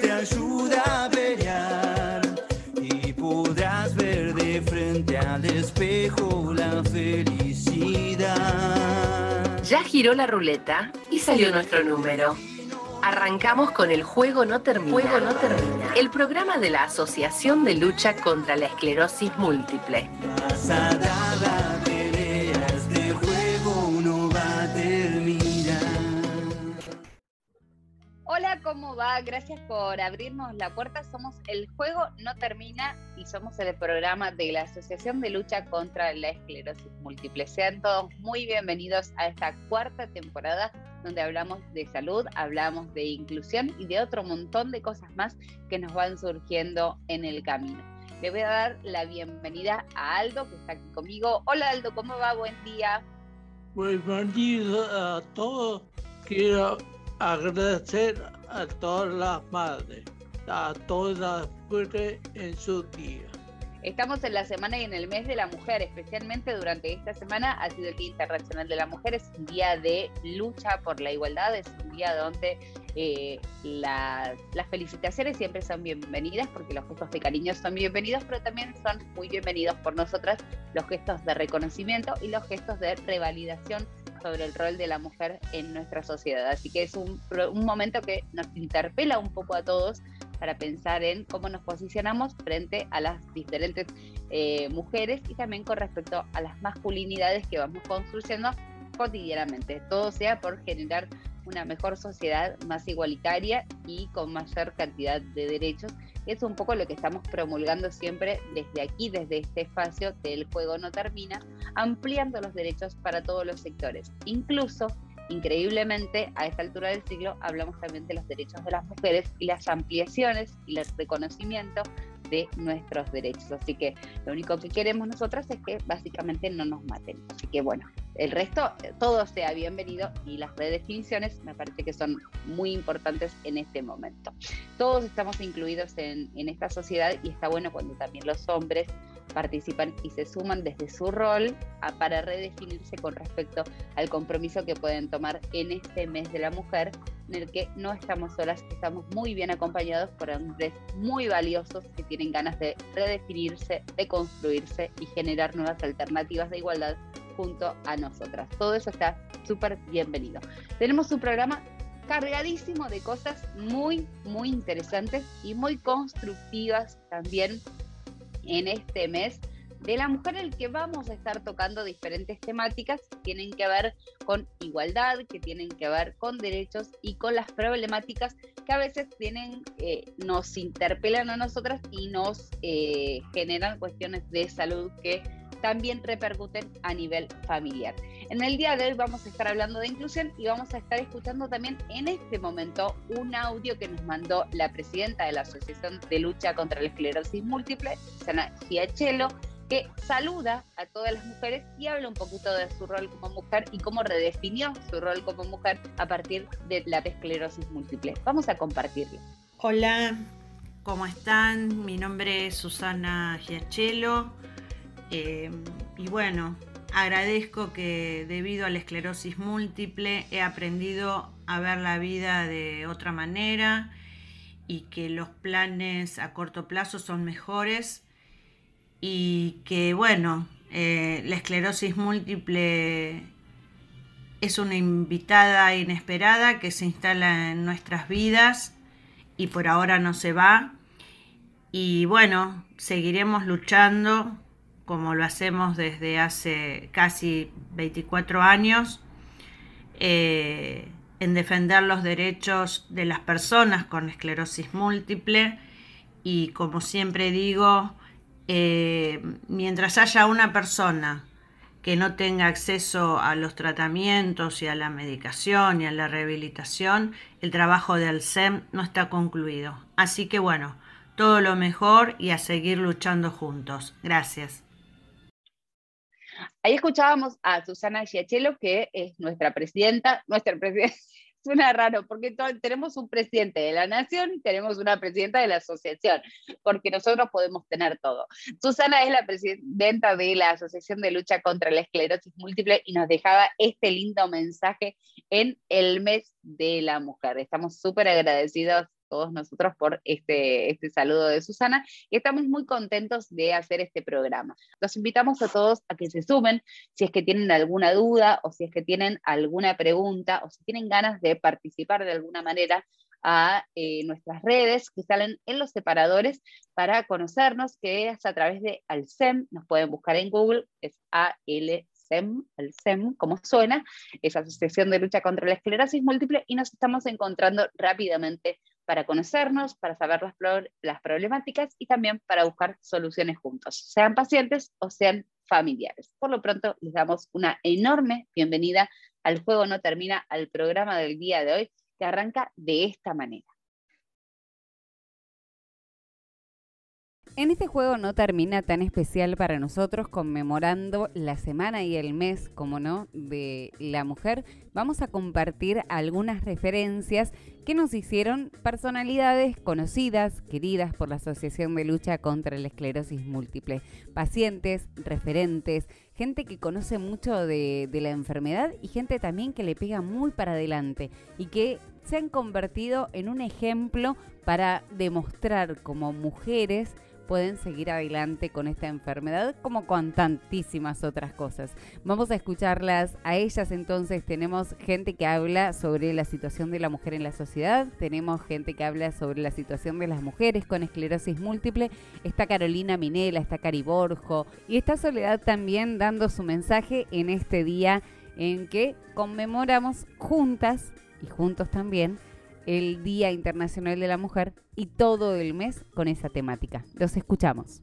te ayuda a pelear y podrás ver de frente al espejo la felicidad. Ya giró la ruleta y salió nuestro número. Arrancamos con el Juego No Termina. Juego No Termina. El programa de la Asociación de Lucha contra la Esclerosis Múltiple. Vas a dar la ¿cómo va? Gracias por abrirnos la puerta. Somos El Juego No Termina y somos el programa de la Asociación de Lucha contra la Esclerosis Múltiple. Sean todos muy bienvenidos a esta cuarta temporada donde hablamos de salud, hablamos de inclusión y de otro montón de cosas más que nos van surgiendo en el camino. Le voy a dar la bienvenida a Aldo, que está aquí conmigo. Hola Aldo, ¿cómo va? Buen día. Bienvenido a todos. Quiero agradecer a todas las madres, a todas las mujeres en su día. Estamos en la semana y en el mes de la mujer, especialmente durante esta semana ha sido el Día Internacional de la Mujer, es un día de lucha por la igualdad, es un día donde eh, la- las felicitaciones siempre son bienvenidas porque los gestos de cariño son bienvenidos, pero también son muy bienvenidos por nosotras los gestos de reconocimiento y los gestos de revalidación sobre el rol de la mujer en nuestra sociedad. Así que es un, un momento que nos interpela un poco a todos para pensar en cómo nos posicionamos frente a las diferentes eh, mujeres y también con respecto a las masculinidades que vamos construyendo cotidianamente. Todo sea por generar una mejor sociedad más igualitaria y con mayor cantidad de derechos. Es un poco lo que estamos promulgando siempre desde aquí, desde este espacio del juego no termina, ampliando los derechos para todos los sectores. Incluso, increíblemente, a esta altura del siglo hablamos también de los derechos de las mujeres y las ampliaciones y el reconocimiento de nuestros derechos. Así que lo único que queremos nosotras es que básicamente no nos maten. Así que bueno, el resto, todo sea bienvenido y las redefiniciones me parece que son muy importantes en este momento. Todos estamos incluidos en, en esta sociedad y está bueno cuando también los hombres participan y se suman desde su rol a- para redefinirse con respecto al compromiso que pueden tomar en este mes de la mujer, en el que no estamos solas, estamos muy bien acompañados por hombres muy valiosos que tienen ganas de redefinirse, de construirse y generar nuevas alternativas de igualdad junto a nosotras. Todo eso está súper bienvenido. Tenemos un programa cargadísimo de cosas muy, muy interesantes y muy constructivas también en este mes de la mujer en el que vamos a estar tocando diferentes temáticas que tienen que ver con igualdad, que tienen que ver con derechos y con las problemáticas que a veces tienen, eh, nos interpelan a nosotras y nos eh, generan cuestiones de salud que también repercuten a nivel familiar. En el día de hoy vamos a estar hablando de inclusión y vamos a estar escuchando también en este momento un audio que nos mandó la presidenta de la Asociación de Lucha contra la Esclerosis Múltiple, Susana Giachelo, que saluda a todas las mujeres y habla un poquito de su rol como mujer y cómo redefinió su rol como mujer a partir de la esclerosis múltiple. Vamos a compartirlo. Hola, ¿cómo están? Mi nombre es Susana Giachelo eh, y bueno, agradezco que debido a la esclerosis múltiple he aprendido a ver la vida de otra manera y que los planes a corto plazo son mejores y que bueno, eh, la esclerosis múltiple es una invitada inesperada que se instala en nuestras vidas y por ahora no se va. Y bueno, seguiremos luchando como lo hacemos desde hace casi 24 años eh, en defender los derechos de las personas con esclerosis múltiple y como siempre digo, eh, mientras haya una persona que no tenga acceso a los tratamientos y a la medicación y a la rehabilitación, el trabajo del SEM no está concluido. Así que bueno, todo lo mejor y a seguir luchando juntos. Gracias. Ahí escuchábamos a Susana Giachelo, que es nuestra presidenta, nuestra presidenta, suena raro, porque tenemos un presidente de la nación y tenemos una presidenta de la asociación, porque nosotros podemos tener todo. Susana es la presidenta de la Asociación de Lucha contra la Esclerosis Múltiple y nos dejaba este lindo mensaje en el mes de la mujer. Estamos súper agradecidos todos nosotros por este, este saludo de Susana. Y estamos muy contentos de hacer este programa. Los invitamos a todos a que se sumen si es que tienen alguna duda o si es que tienen alguna pregunta o si tienen ganas de participar de alguna manera a eh, nuestras redes que salen en los separadores para conocernos, que es a través de Alcem, nos pueden buscar en Google, es ALCEM, Alcem, como suena, es Asociación de Lucha contra la Esclerosis Múltiple, y nos estamos encontrando rápidamente para conocernos, para saber las, las problemáticas y también para buscar soluciones juntos, sean pacientes o sean familiares. Por lo pronto, les damos una enorme bienvenida al Juego No Termina, al programa del día de hoy, arranca de esta manera. En este juego no termina tan especial para nosotros conmemorando la semana y el mes, como no, de la mujer. Vamos a compartir algunas referencias que nos hicieron personalidades conocidas, queridas por la Asociación de Lucha contra la Esclerosis Múltiple. Pacientes, referentes, gente que conoce mucho de, la enfermedad y gente también que le pega muy para adelante y que se han convertido en un ejemplo para demostrar como mujeres pueden seguir adelante con esta enfermedad como con tantísimas otras cosas. Vamos a escucharlas a ellas entonces. Tenemos gente que habla sobre la situación de la mujer en la sociedad, tenemos gente que habla sobre la situación de las mujeres con esclerosis múltiple, está Carolina Minela, está Cari Borjo y está Soledad también dando su mensaje en este día en que conmemoramos juntas y juntos también el Día Internacional de la Mujer y todo el mes con esa temática. Los escuchamos.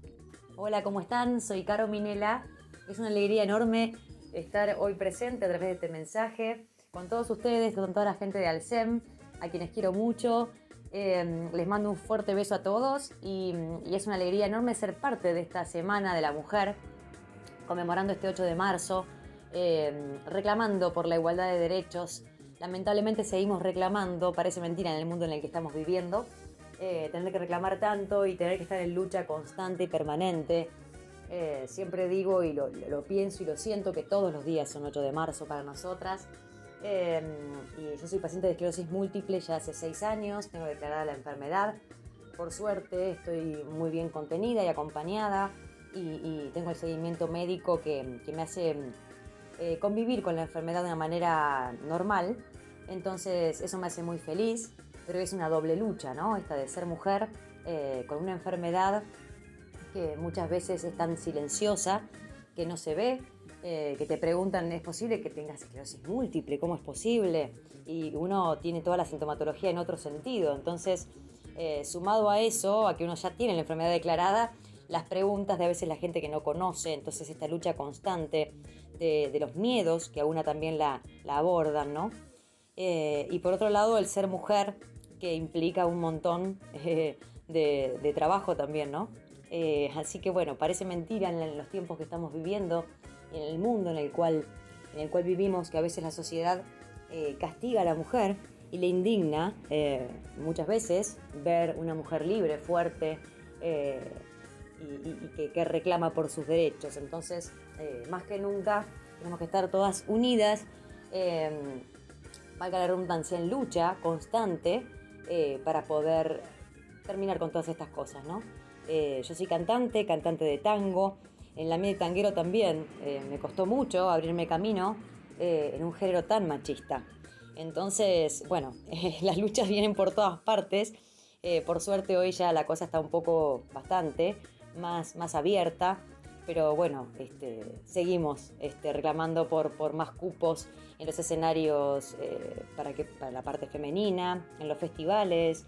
Hola, ¿cómo están? Soy Caro Minela. Es una alegría enorme estar hoy presente a través de este mensaje con todos ustedes, con toda la gente de Alcem, a quienes quiero mucho. Eh, les mando un fuerte beso a todos y, es una alegría enorme ser parte de esta Semana de la Mujer, conmemorando este 8 de marzo, eh, reclamando por la igualdad de derechos, lamentablemente seguimos reclamando, parece mentira en el mundo en el que estamos viviendo, eh, tener que reclamar tanto y tener que estar en lucha constante y permanente. Eh, siempre digo y lo, pienso y lo siento que todos los días son 8 de marzo para nosotras. Eh, y yo soy paciente de esclerosis múltiple ya hace 6 años, tengo declarada la enfermedad. Por suerte estoy muy bien contenida y acompañada y, tengo el seguimiento médico que, que me hace convivir con la enfermedad de una manera normal entonces eso me hace muy feliz, pero es una doble lucha, ¿no? Esta de ser mujer eh, con una enfermedad que muchas veces es tan silenciosa, que no se ve, eh, que te preguntan, ¿es posible que tengas esclerosis múltiple? ¿Cómo es posible? Y uno tiene toda la sintomatología en otro sentido. Entonces, eh, sumado a eso, a que uno ya tiene la enfermedad declarada, las preguntas de a veces la gente que no conoce, entonces esta lucha constante de, los miedos que a una también la, la abordan, ¿no? Eh, y por otro lado, el ser mujer, que implica un montón eh, de, trabajo también, ¿no? Eh, así que bueno, parece mentira en los tiempos que estamos viviendo, en el mundo en el cual, en el cual vivimos, que a veces la sociedad castiga a la mujer y le indigna muchas veces ver una mujer libre, fuerte y, que, reclama por sus derechos. Entonces, más que nunca, tenemos que estar todas unidas valga la redundancia, en lucha constante eh, para poder terminar con todas estas cosas, ¿no? Eh, yo soy cantante, cantante de tango, en la media de tanguero también eh, me costó mucho abrirme camino en un género tan machista. Entonces, bueno, las luchas vienen por todas partes. por suerte hoy ya la cosa está un poco bastante más, más abierta, pero bueno, este, seguimos este, reclamando por, más cupos en los escenarios eh, para, que, para la parte femenina, en los festivales.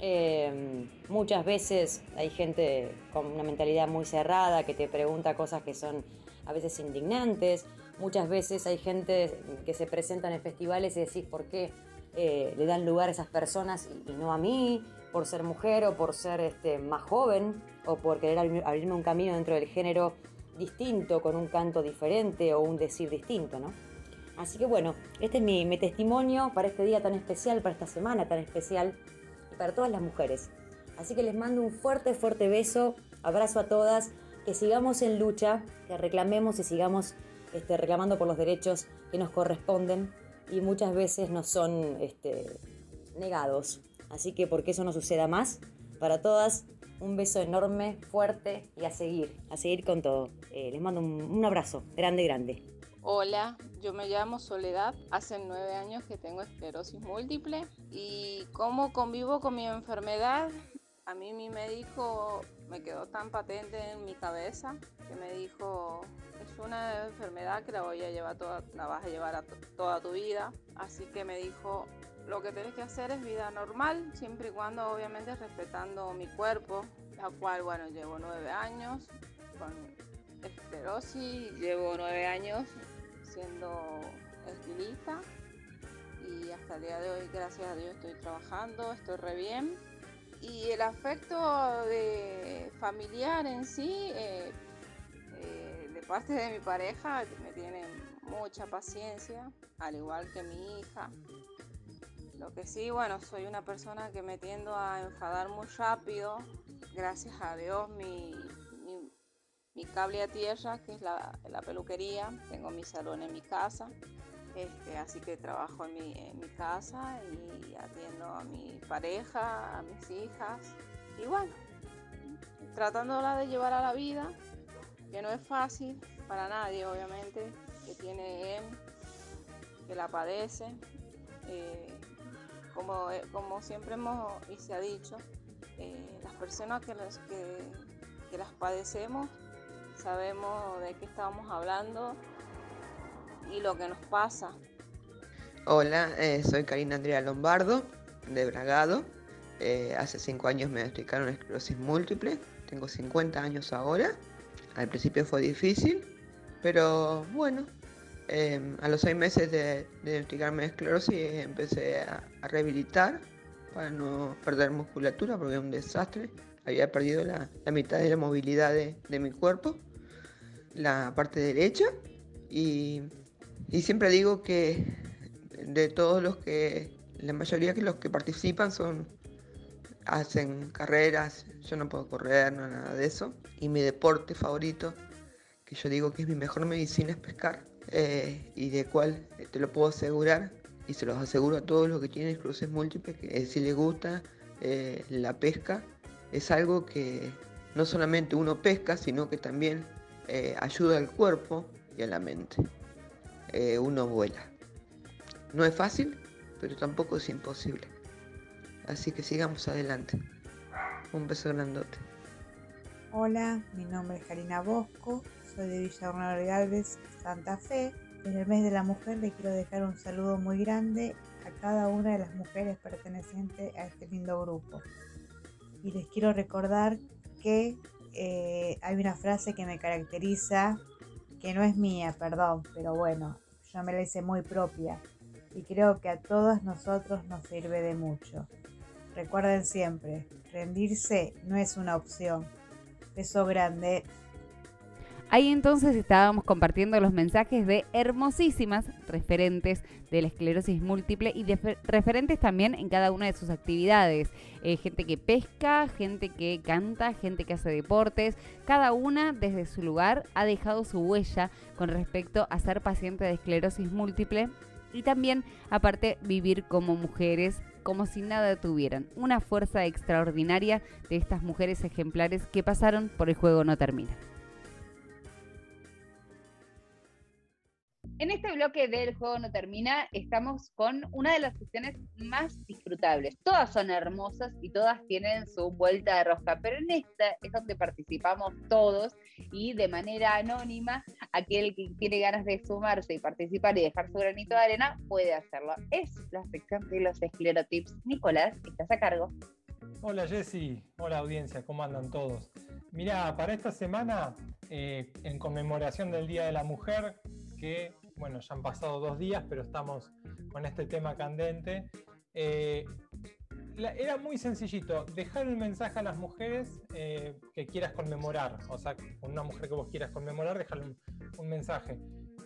Em, muchas veces hay gente con una mentalidad muy cerrada que te pregunta cosas que son a veces indignantes. Muchas veces hay gente que se presenta en festivales y decís por qué eh, le dan lugar a esas personas y, no a mí, por ser mujer o por ser este, más joven o por querer abrirme un camino dentro del género distinto, con un canto diferente o un decir distinto, ¿no? Así que bueno, este es mi, testimonio para este día tan especial, para esta semana tan especial y para todas las mujeres. Así que les mando un fuerte, fuerte beso, abrazo a todas, que sigamos en lucha, que reclamemos y sigamos este, reclamando por los derechos que nos corresponden y muchas veces nos son este, negados. Así que porque eso no suceda más, para todas, un beso enorme, fuerte y a seguir, a seguir con todo. Eh, les mando un, abrazo grande, grande. Hola, yo me llamo Soledad, hace nueve años que tengo esclerosis múltiple y cómo convivo con mi enfermedad. A mí mi médico me quedó tan patente en mi cabeza que me dijo, es una enfermedad que la voy a llevar toda, la vas a llevar a toda tu vida. Así que me dijo, lo que tienes que hacer es vida normal, siempre y cuando obviamente respetando mi cuerpo, la cual, bueno, llevo nueve años con esclerosis, llevo nueve años siendo estilista y hasta el día de hoy, gracias a Dios, estoy trabajando, estoy re bien. Y el afecto de familiar en sí, eh, eh, de parte de mi pareja, me tiene mucha paciencia, al igual que mi hija. Lo que sí, bueno, soy una persona que me tiendo a enfadar muy rápido. Gracias a Dios, mi, mi, cable a tierra, que es la, la, peluquería. Tengo mi salón en mi casa. Este, así que trabajo en mi, en mi casa y atiendo a mi pareja, a mis hijas. Y bueno, tratándola de llevar a la vida, que no es fácil para nadie, obviamente, que tiene que la padece. Eh, como, eh, como siempre hemos y se ha dicho, eh, las personas que, las padecemos sabemos de qué estamos hablando y lo que nos pasa. Hola, eh, soy Karina Andrea Lombardo, de Bragado. Hace cinco años me diagnosticaron esclerosis múltiple, tengo 50 años ahora. Al principio fue difícil, pero bueno, eh, a los seis meses de, de diagnosticarme esclerosis empecé a, rehabilitar para no perder musculatura porque era un desastre. Había perdido la, mitad de la movilidad de, de, mi cuerpo, la parte derecha. Y, y, siempre digo que de todos los que, la mayoría que los que participan son, hacen carreras, yo no puedo correr, no nada de eso. Y mi deporte favorito, que yo digo que es mi mejor medicina, es pescar eh, y de cual eh, te lo puedo asegurar y se los aseguro a todos los que tienen cruces múltiples que eh, si les gusta la pesca es algo que no solamente uno pesca sino que también ayuda al cuerpo y a la mente. Uno vuela. No es fácil pero tampoco es imposible. Así que sigamos adelante. Un beso grandote. Hola, mi nombre es Karina Bosco, soy de Villa Bernardo Galvez, Santa Fe. En el mes de la mujer le quiero dejar un saludo muy grande a cada una de las mujeres pertenecientes a este lindo grupo. Y les quiero recordar que eh, hay una frase que me caracteriza, que no es mía, perdón, pero bueno, yo me la hice muy propia y creo que a todos nosotros nos sirve de mucho. Recuerden siempre, rendirse no es una opción. Beso grande. Ahí entonces estábamos compartiendo los mensajes de hermosísimas referentes de la esclerosis múltiple y de referentes también en cada una de sus actividades. Eh, gente que pesca, gente que canta, gente que hace deportes. Cada una desde su lugar ha dejado su huella con respecto a ser paciente de esclerosis múltiple y también aparte vivir como mujeres como si nada tuvieran. Una fuerza extraordinaria de estas mujeres ejemplares que pasaron por el juego no termina. En este bloque del juego no termina, estamos con una de las sesiones más disfrutables. Todas son hermosas y todas tienen su vuelta de rosca, pero en esta es donde participamos todos y de manera anónima, aquel que tiene ganas de sumarse y participar y dejar su granito de arena puede hacerlo. Es la sección de los esclerotips. Nicolás, estás a cargo. Hola Jessy, hola audiencia, ¿cómo andan todos? Mira, para esta semana, eh, en conmemoración del Día de la Mujer, que bueno, ya han pasado dos días, pero estamos con este tema candente. Eh, la, era muy sencillito, dejar un mensaje a las mujeres eh, que quieras conmemorar, o sea, una mujer que vos quieras conmemorar, dejarle un, un mensaje.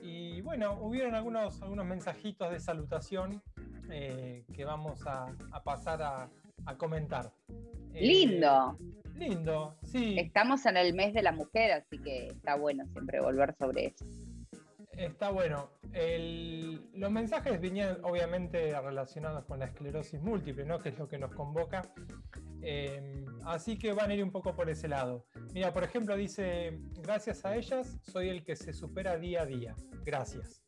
Y bueno, hubieron algunos, algunos mensajitos de salutación eh, que vamos a, a pasar a, a comentar. Lindo. Lindo, sí. Estamos en el mes de la mujer, así que está bueno siempre volver sobre eso. Está bueno. los mensajes venían obviamente relacionados con la esclerosis múltiple, ¿no? que es lo que nos convoca. Eh, así que van a ir un poco por ese lado. Mira, por ejemplo, dice, gracias a ellas soy el que se supera día a día. Gracias.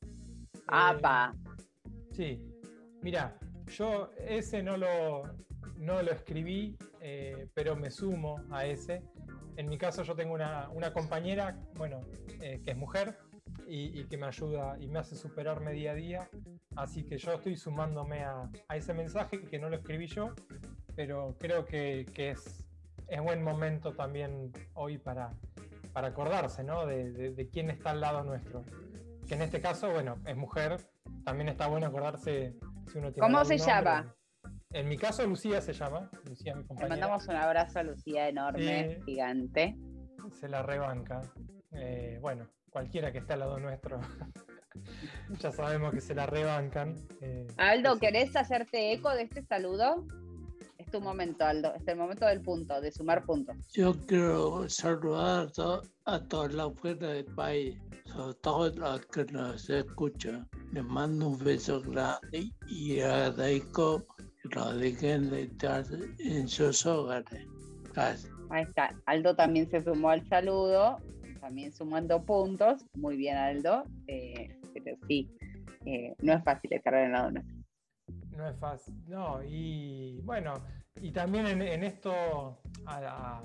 ¡Apa! Eh, sí, mira, yo ese no lo, no lo escribí, eh, pero me sumo a ese. En mi caso yo tengo una, compañera, bueno, que es mujer, y, que me ayuda y me hace superarme día a día. Así que yo estoy sumándome a, ese mensaje que no lo escribí yo, pero creo que, es, es, buen momento también hoy para, para acordarse ¿no? de, quién está al lado nuestro. Que en este caso, bueno, es mujer. También está bueno acordarse si uno tiene. ¿Cómo se llama? En mi caso, Lucía se llama. Lucía, mi compañera. Le mandamos un abrazo a Lucía enorme, gigante. Se la rebanca. Eh, bueno, cualquiera que esté al lado nuestro, ya sabemos que se la rebancan. Eh, Aldo, ¿querés hacerte eco de este saludo? Es tu momento, Aldo, es el momento del punto, de sumar puntos. Yo quiero saludar a, todas las mujeres del país, sobre todo las que nos escuchan. Les mando un beso grande y agradezco que lo dejen de estar en sus hogares. Gracias. Ahí está. Aldo también se sumó al saludo también sumando puntos. Muy bien, Aldo. Eh, pero sí, eh, no es fácil estar en lado nuestro. No es fácil, no, y bueno, y también en, esto a,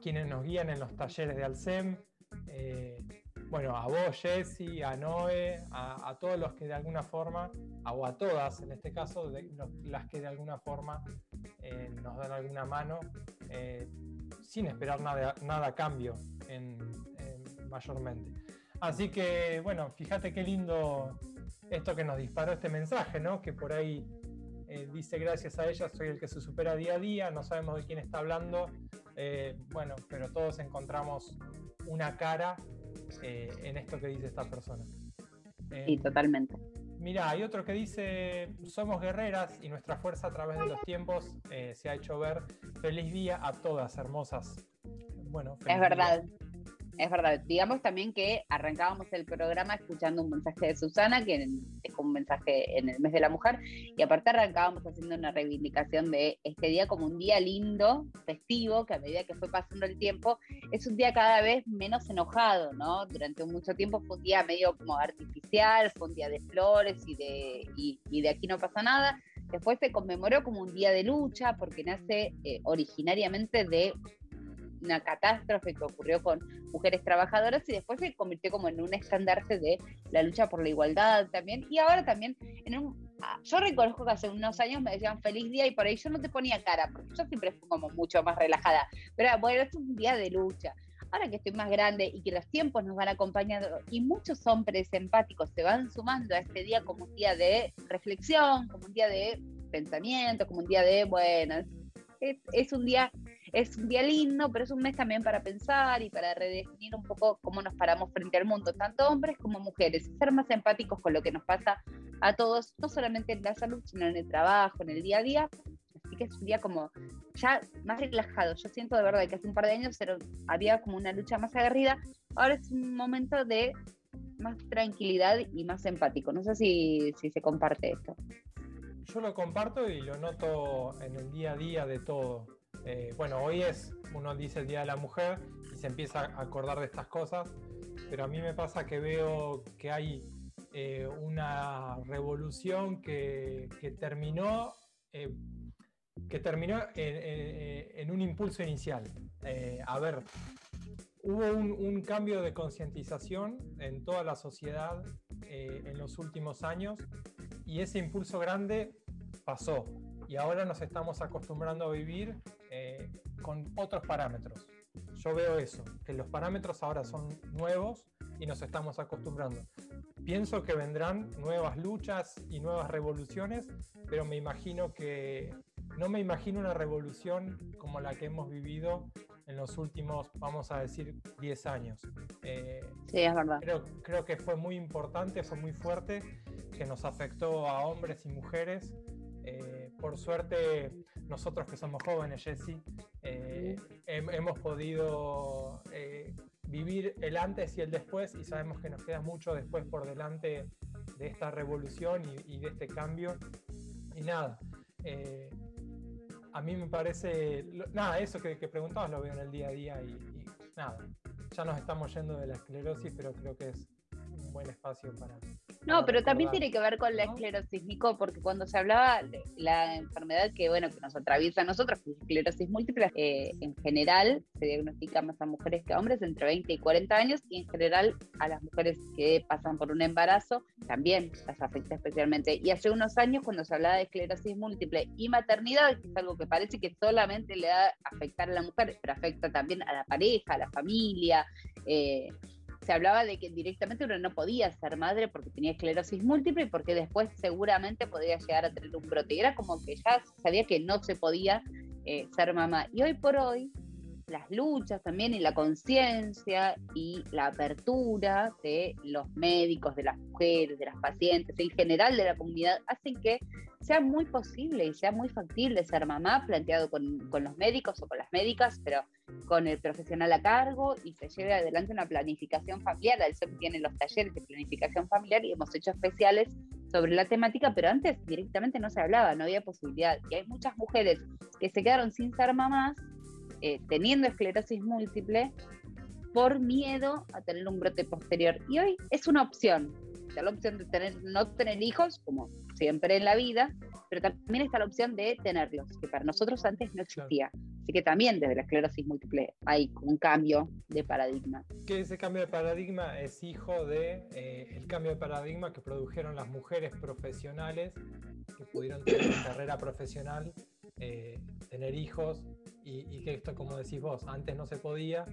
quienes nos guían en los talleres de Alcem, eh, bueno, a vos, Jessy, a Noé, a, todos los que de alguna forma, o a todas en este caso, las que de alguna forma nos dan alguna mano, sin esperar nada, nada a cambio en, mayormente. Así que, bueno, fíjate qué lindo esto que nos disparó este mensaje, ¿no? Que por ahí eh, dice gracias a ella soy el que se supera día a día, no sabemos de quién está hablando, eh, bueno, pero todos encontramos una cara eh, en esto que dice esta persona. sí, totalmente. Mira, hay otro que dice, somos guerreras y nuestra fuerza a través de los tiempos se ha hecho ver. Feliz día a todas, hermosas. Bueno, es verdad. Es verdad, digamos también que arrancábamos el programa escuchando un mensaje de Susana, que es un mensaje en el mes de la mujer, y aparte arrancábamos haciendo una reivindicación de este día como un día lindo, festivo, que a medida que fue pasando el tiempo, es un día cada vez menos enojado, ¿no? Durante mucho tiempo fue un día medio como artificial, fue un día de flores y de, y, de aquí no pasa nada. Después se conmemoró como un día de lucha, porque nace eh, originariamente de una catástrofe que ocurrió con mujeres trabajadoras y después se convirtió como en un estandarte de la lucha por la igualdad también. Y ahora también, en un, ah, yo reconozco que hace unos años me decían feliz día y por ahí yo no te ponía cara, porque yo siempre fui como mucho más relajada. Pero bueno, es un día de lucha. Ahora que estoy más grande y que los tiempos nos van acompañando y muchos hombres empáticos se van sumando a este día como un día de reflexión, como un día de pensamiento, como un día de, bueno, es, un día es un día lindo, pero es un mes también para pensar y para redefinir un poco cómo nos paramos frente al mundo, tanto hombres como mujeres, ser más empáticos con lo que nos pasa a todos, no solamente en la salud, sino en el trabajo, en el día a día. Así que es un día como ya más relajado. Yo siento de verdad que hace un par de años había como una lucha más aguerrida. Ahora es un momento de más tranquilidad y más empático. No sé si, si se comparte esto yo lo comparto y lo noto en el día a día de todo. Eh, bueno, hoy es, uno dice el Día de la Mujer y se empieza a acordar de estas cosas, pero a mí me pasa que veo que hay eh, una revolución que, terminó, eh, que terminó en, un impulso inicial. a ver, hubo un, cambio de concientización en toda la sociedad en los últimos años y ese impulso grande pasó y ahora nos estamos acostumbrando a vivir eh, con otros parámetros. Yo veo eso, que los parámetros ahora son nuevos y nos estamos acostumbrando. Pienso que vendrán nuevas luchas y nuevas revoluciones, pero me imagino que no me imagino una revolución como la que hemos vivido en los últimos, vamos a decir, 10 años. Eh, sí, es verdad. Creo, creo que fue muy importante, fue muy fuerte, que nos afectó a hombres y mujeres. Eh, por suerte, nosotros que somos jóvenes, Jesse, eh, hemos podido vivir el antes y el después y sabemos que nos queda mucho después por delante de esta revolución y, de este cambio. Y nada, eh, a mí me parece, nada, eso que, preguntabas lo veo en el día a día y nada, ya nos estamos yendo de la esclerosis, pero creo que es un buen espacio para, no, pero también tiene que ver con la esclerosis, Nico, porque cuando se hablaba de la enfermedad que, bueno, que nos atraviesa a nosotros, que es esclerosis múltiple, eh, en general se diagnostica más a mujeres que a hombres entre 20 y 40 años y en general a las mujeres que pasan por un embarazo también las afecta especialmente. Y hace unos años cuando se hablaba de esclerosis múltiple y maternidad, que es algo que parece que solamente le da afectar a la mujer, pero afecta también a la pareja, a la familia, eh, se hablaba de que directamente uno no podía ser madre porque tenía esclerosis múltiple y porque después seguramente podía llegar a tener un brote. Era como que ya sabía que no se podía eh, ser mamá. Y hoy por hoy, las luchas también y la conciencia y la apertura de los médicos, de las mujeres, de las pacientes, en general de la comunidad, hacen que sea muy posible y sea muy factible ser mamá, planteado con, con, los médicos o con las médicas, pero con el profesional a cargo y se lleve adelante una planificación familiar. El SEP tiene los talleres de planificación familiar y hemos hecho especiales sobre la temática, pero antes directamente no se hablaba, no había posibilidad. Y hay muchas mujeres que se quedaron sin ser mamás, eh, teniendo esclerosis múltiple, por miedo a tener un brote posterior. Y hoy es una opción, la opción de tener, no tener hijos, como siempre en la vida, pero también está la opción de tenerlos, que para nosotros antes no existía. Así que también desde la esclerosis múltiple hay un cambio de paradigma. Que ese cambio de paradigma es hijo de eh, el cambio de paradigma que produjeron las mujeres profesionales que pudieron tener una carrera profesional, eh, tener hijos y, que esto, como decís vos, antes no se podía,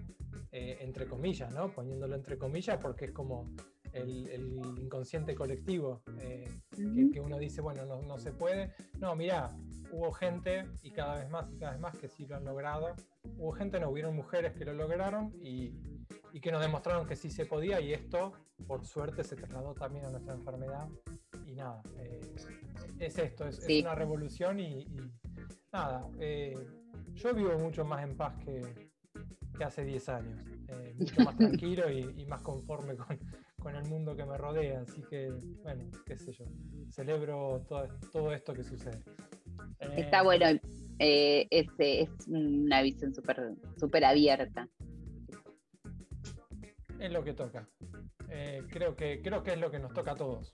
eh, entre comillas, ¿no? Poniéndolo entre comillas porque es como el, inconsciente colectivo, eh, que, uno dice, bueno, no, no, se puede. No, mira, hubo gente, y cada vez más y cada vez más, que sí lo han logrado. Hubo gente, no, hubieron mujeres que lo lograron y, y que nos demostraron que sí se podía, y esto, por suerte, se trasladó también a nuestra enfermedad. Y nada, eh, es esto, es, una revolución y, nada, eh, yo vivo mucho más en paz que, que hace 10 años, mucho más tranquilo y, y más conforme con, con el mundo que me rodea. Así que, bueno, qué sé yo, celebro todo, todo esto que sucede. Está eh, bueno, eh, es, es, una visión súper super abierta. Es lo que toca. Eh, creo, que, creo que es lo que nos toca a todos.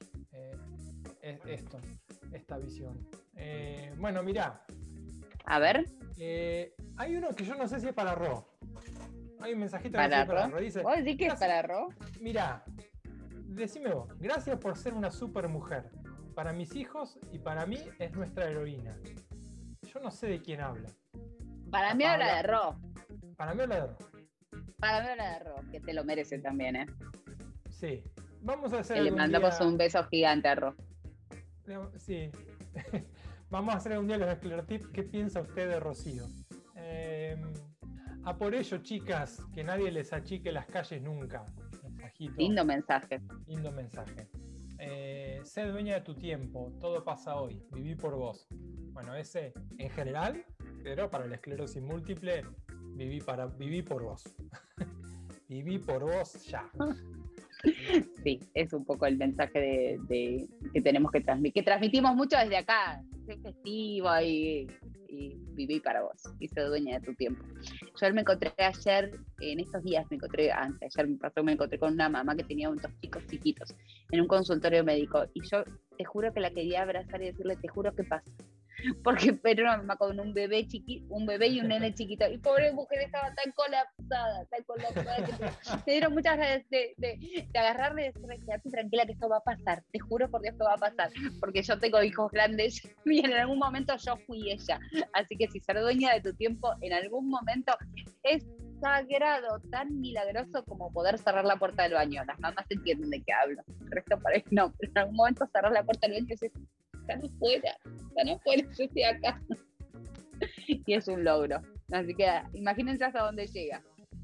es esto, esta visión. bueno, mirá. A ver. hay uno que yo no sé si es para Ro. Hay un mensajito para, que para Ro. Dice, ¿Vos decís que es para Ro? Mirá, decime vos, gracias por ser una super mujer. Para mis hijos y para mí es nuestra heroína. Yo no sé de quién habla. Para mí habla de Ro. Para mí habla de Ro. Para mí habla de Ro, que te lo merece también, ¿eh? Sí. Vamos a hacer. le mandamos un beso gigante a Ro. Sí. Vamos a hacer un día los esclerotips. ¿Qué piensa usted de Rocío? Eh, a por ello, chicas, que nadie les achique las calles nunca. Lindo mensaje. Lindo mensaje. Eh, sé dueña de tu tiempo, todo pasa hoy, viví por vos. Bueno, ese en general, pero para la esclerosis múltiple, viví, para, viví por vos. viví por vos ya. Sí, es un poco el mensaje de, que tenemos que transmitir, que transmitimos mucho desde acá, es festivo y viví para vos y se dueña de tu tiempo. Yo me encontré ayer, en estos días me encontré, antes, ayer me pasó, me encontré con una mamá que tenía dos chicos chiquitos en un consultorio médico y yo te juro que la quería abrazar y decirle, te juro que pasa porque una mamá con un bebé chiquito, un bebé y un nene chiquito, y pobre mujer estaba tan colapsada, tan colapsada, que me dieron muchas ganas de, de, de agarrarle y decirle, quédate tranquila que esto va a pasar, te juro por Dios que va a pasar, porque yo tengo hijos grandes y en algún momento yo fui ella, así que si ser dueña de tu tiempo en algún momento es sagrado, tan milagroso como poder cerrar la puerta del baño. Las mamás entienden de qué hablo. El resto parece no, pero en algún momento cerrar la puerta del baño es están afuera, están afuera, yo estoy acá. y es un logro. Así que imagínense hasta dónde llega.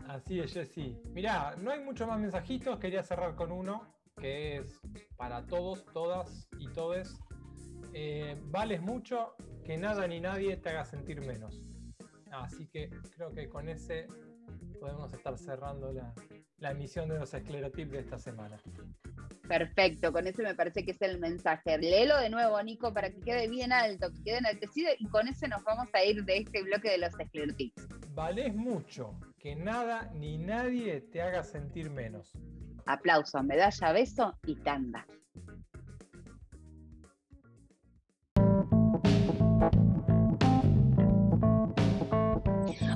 Así es, Jessy. Mirá, no hay mucho más mensajitos, quería cerrar con uno, que es para todos, todas y todes. Eh, vales mucho, que nada ni nadie te haga sentir menos. Así que creo que con ese podemos estar cerrando la, la emisión de los esclerotips de esta semana. Perfecto, con ese me parece que es el mensaje. Léelo de nuevo, Nico, para que quede bien alto, que quede enaltecido y con ese nos vamos a ir de este bloque de los esclerotips. Vales mucho, que nada ni nadie te haga sentir menos. Aplauso, medalla, beso y tanda.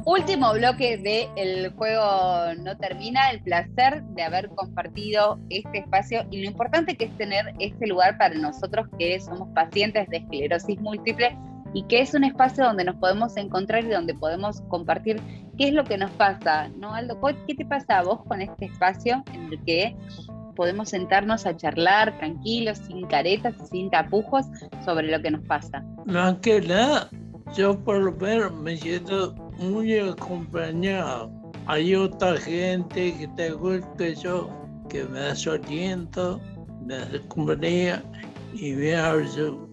Último bloque del El juego no termina, el placer de haber compartido este espacio y lo importante que es tener este lugar para nosotros que somos pacientes de esclerosis múltiple y que es un espacio donde nos podemos encontrar y donde podemos compartir qué es lo que nos pasa, ¿no, Aldo? ¿Qué te pasa a vos con este espacio en el que podemos sentarnos a charlar tranquilos, sin caretas sin tapujos sobre lo que nos pasa? No, que nada, yo por lo menos me siento muy acompañado. Hay otra gente que te que yo, que me su aliento, me hace compañía y me abre su,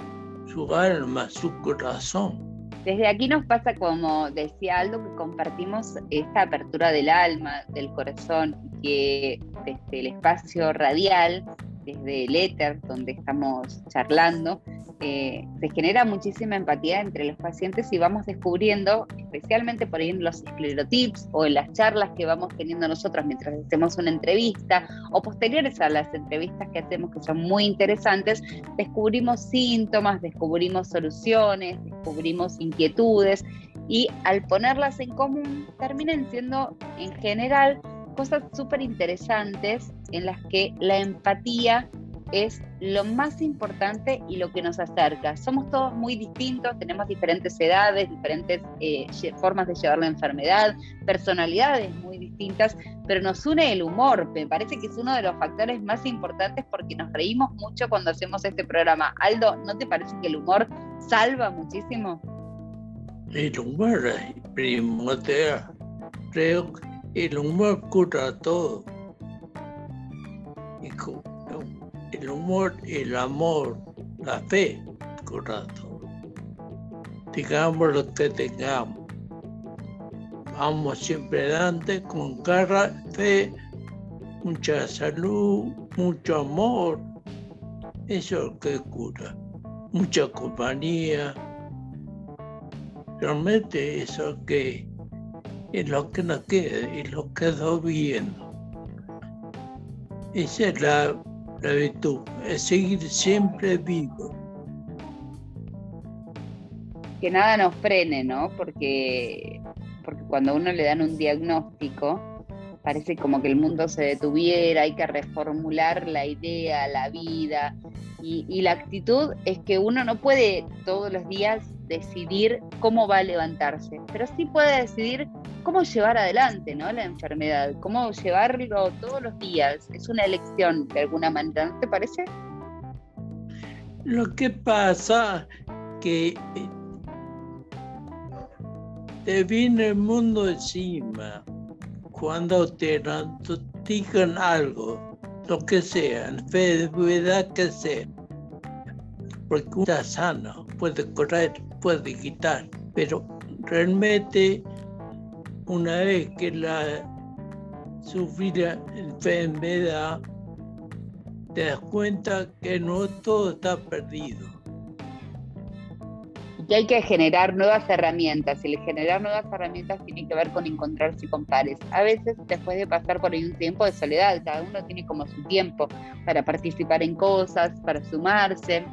su alma, su corazón. Desde aquí nos pasa, como decía Aldo, que compartimos esta apertura del alma, del corazón, que desde el espacio radial, desde el éter, donde estamos charlando, eh, se genera muchísima empatía entre los pacientes y vamos descubriendo, especialmente por ahí en los esclerotips o en las charlas que vamos teniendo nosotros mientras hacemos una entrevista o posteriores a las entrevistas que hacemos que son muy interesantes, descubrimos síntomas, descubrimos soluciones, descubrimos inquietudes y al ponerlas en común terminan siendo en general cosas súper interesantes en las que la empatía es lo más importante y lo que nos acerca. Somos todos muy distintos, tenemos diferentes edades, diferentes eh, formas de llevar la enfermedad, personalidades muy distintas, pero nos une el humor. Me parece que es uno de los factores más importantes porque nos reímos mucho cuando hacemos este programa. Aldo, ¿no te parece que el humor salva muchísimo? El humor es primordial. Creo que el humor cura todo el humor, el amor, la fe, corazón. Digamos lo que tengamos. Vamos siempre adelante con garra, fe, mucha salud, mucho amor. Eso es lo que cura. Mucha compañía. Realmente eso que es lo que nos queda y lo que viendo. Esa es la la virtud es seguir siempre vivo. Que nada nos frene, ¿no? Porque, porque cuando uno le dan un diagnóstico, parece como que el mundo se detuviera, hay que reformular la idea, la vida. Y, la actitud es que uno no puede todos los días decidir cómo va a levantarse, pero sí puede decidir cómo llevar adelante ¿no? la enfermedad, cómo llevarlo todos los días. Es una elección de alguna manera, ¿no te parece? Lo que pasa que te viene el mundo encima cuando te digan algo, lo que sea, enfermedad que sea. Porque uno está sano, puede correr, puede quitar, pero realmente una vez que la sufrí la enfermedad, te das cuenta que no todo está perdido. Y hay que generar nuevas herramientas. Y el generar nuevas herramientas tiene que ver con encontrarse con pares. A veces, después de pasar por ahí un tiempo de soledad, cada uno tiene como su tiempo para participar en cosas, para sumarse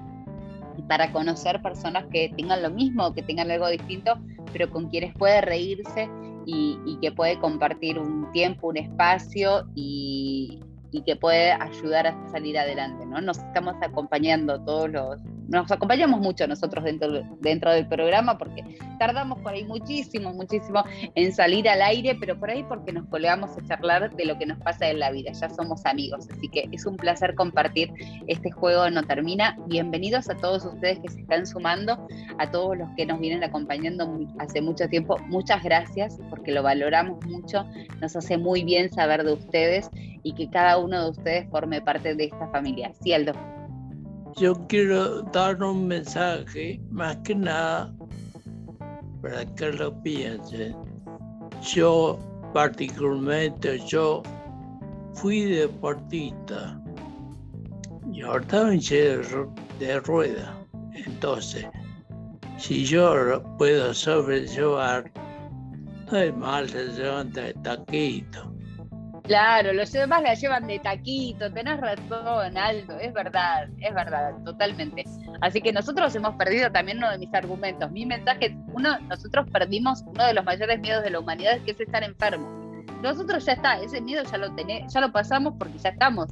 para conocer personas que tengan lo mismo, que tengan algo distinto, pero con quienes puede reírse y, que puede compartir un tiempo, un espacio y, y, que puede ayudar a salir adelante, ¿no? Nos estamos acompañando todos los, nos acompañamos mucho nosotros dentro, dentro del programa porque tardamos por ahí muchísimo, muchísimo en salir al aire, pero por ahí porque nos colgamos a charlar de lo que nos pasa en la vida, ya somos amigos, así que es un placer compartir este juego no termina. Bienvenidos a todos ustedes que se están sumando, a todos los que nos vienen acompañando hace mucho tiempo, muchas gracias porque lo valoramos mucho, nos hace muy bien saber de ustedes y que cada uno de ustedes forme parte de esta familia. Cieldo. Yo quiero dar un mensaje, más que nada, para que lo piensen. Yo, particularmente, yo fui deportista estaba en silla de rueda. Entonces, si yo puedo sobrellevar, no es mal, se llevan de taquito. Claro, los demás la llevan de taquito, tenés razón, Aldo, es verdad, es verdad, totalmente. Así que nosotros hemos perdido también uno de mis argumentos. Mi mensaje uno, nosotros perdimos uno de los mayores miedos de la humanidad, que es estar enfermo. Nosotros ya está, ese miedo ya lo tenemos, ya lo pasamos porque ya estamos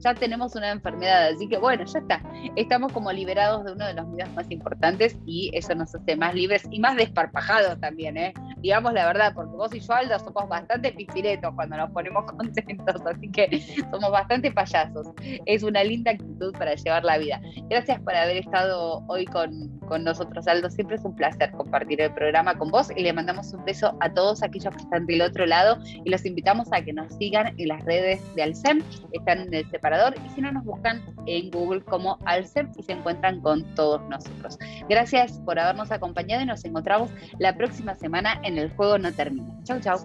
ya tenemos una enfermedad, así que bueno, ya está. Estamos como liberados de uno de los miedos más importantes y eso nos hace más libres y más desparpajados también, ¿eh? Digamos la verdad, porque vos y yo, Aldo, somos bastante pifiretos cuando nos ponemos contentos, así que somos bastante payasos. Es una linda actitud para llevar la vida. Gracias por haber estado hoy con, con nosotros, Aldo. Siempre es un placer compartir el programa con vos y le mandamos un beso a todos aquellos que están del otro lado y los invitamos a que nos sigan en las redes de Alcem. Están en el separador y si no nos buscan en Google como Alcem y se encuentran con todos nosotros. Gracias por habernos acompañado y nos encontramos la próxima semana en El Juego No Termina. Chau, chau.